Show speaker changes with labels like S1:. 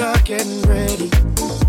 S1: truck getting ready.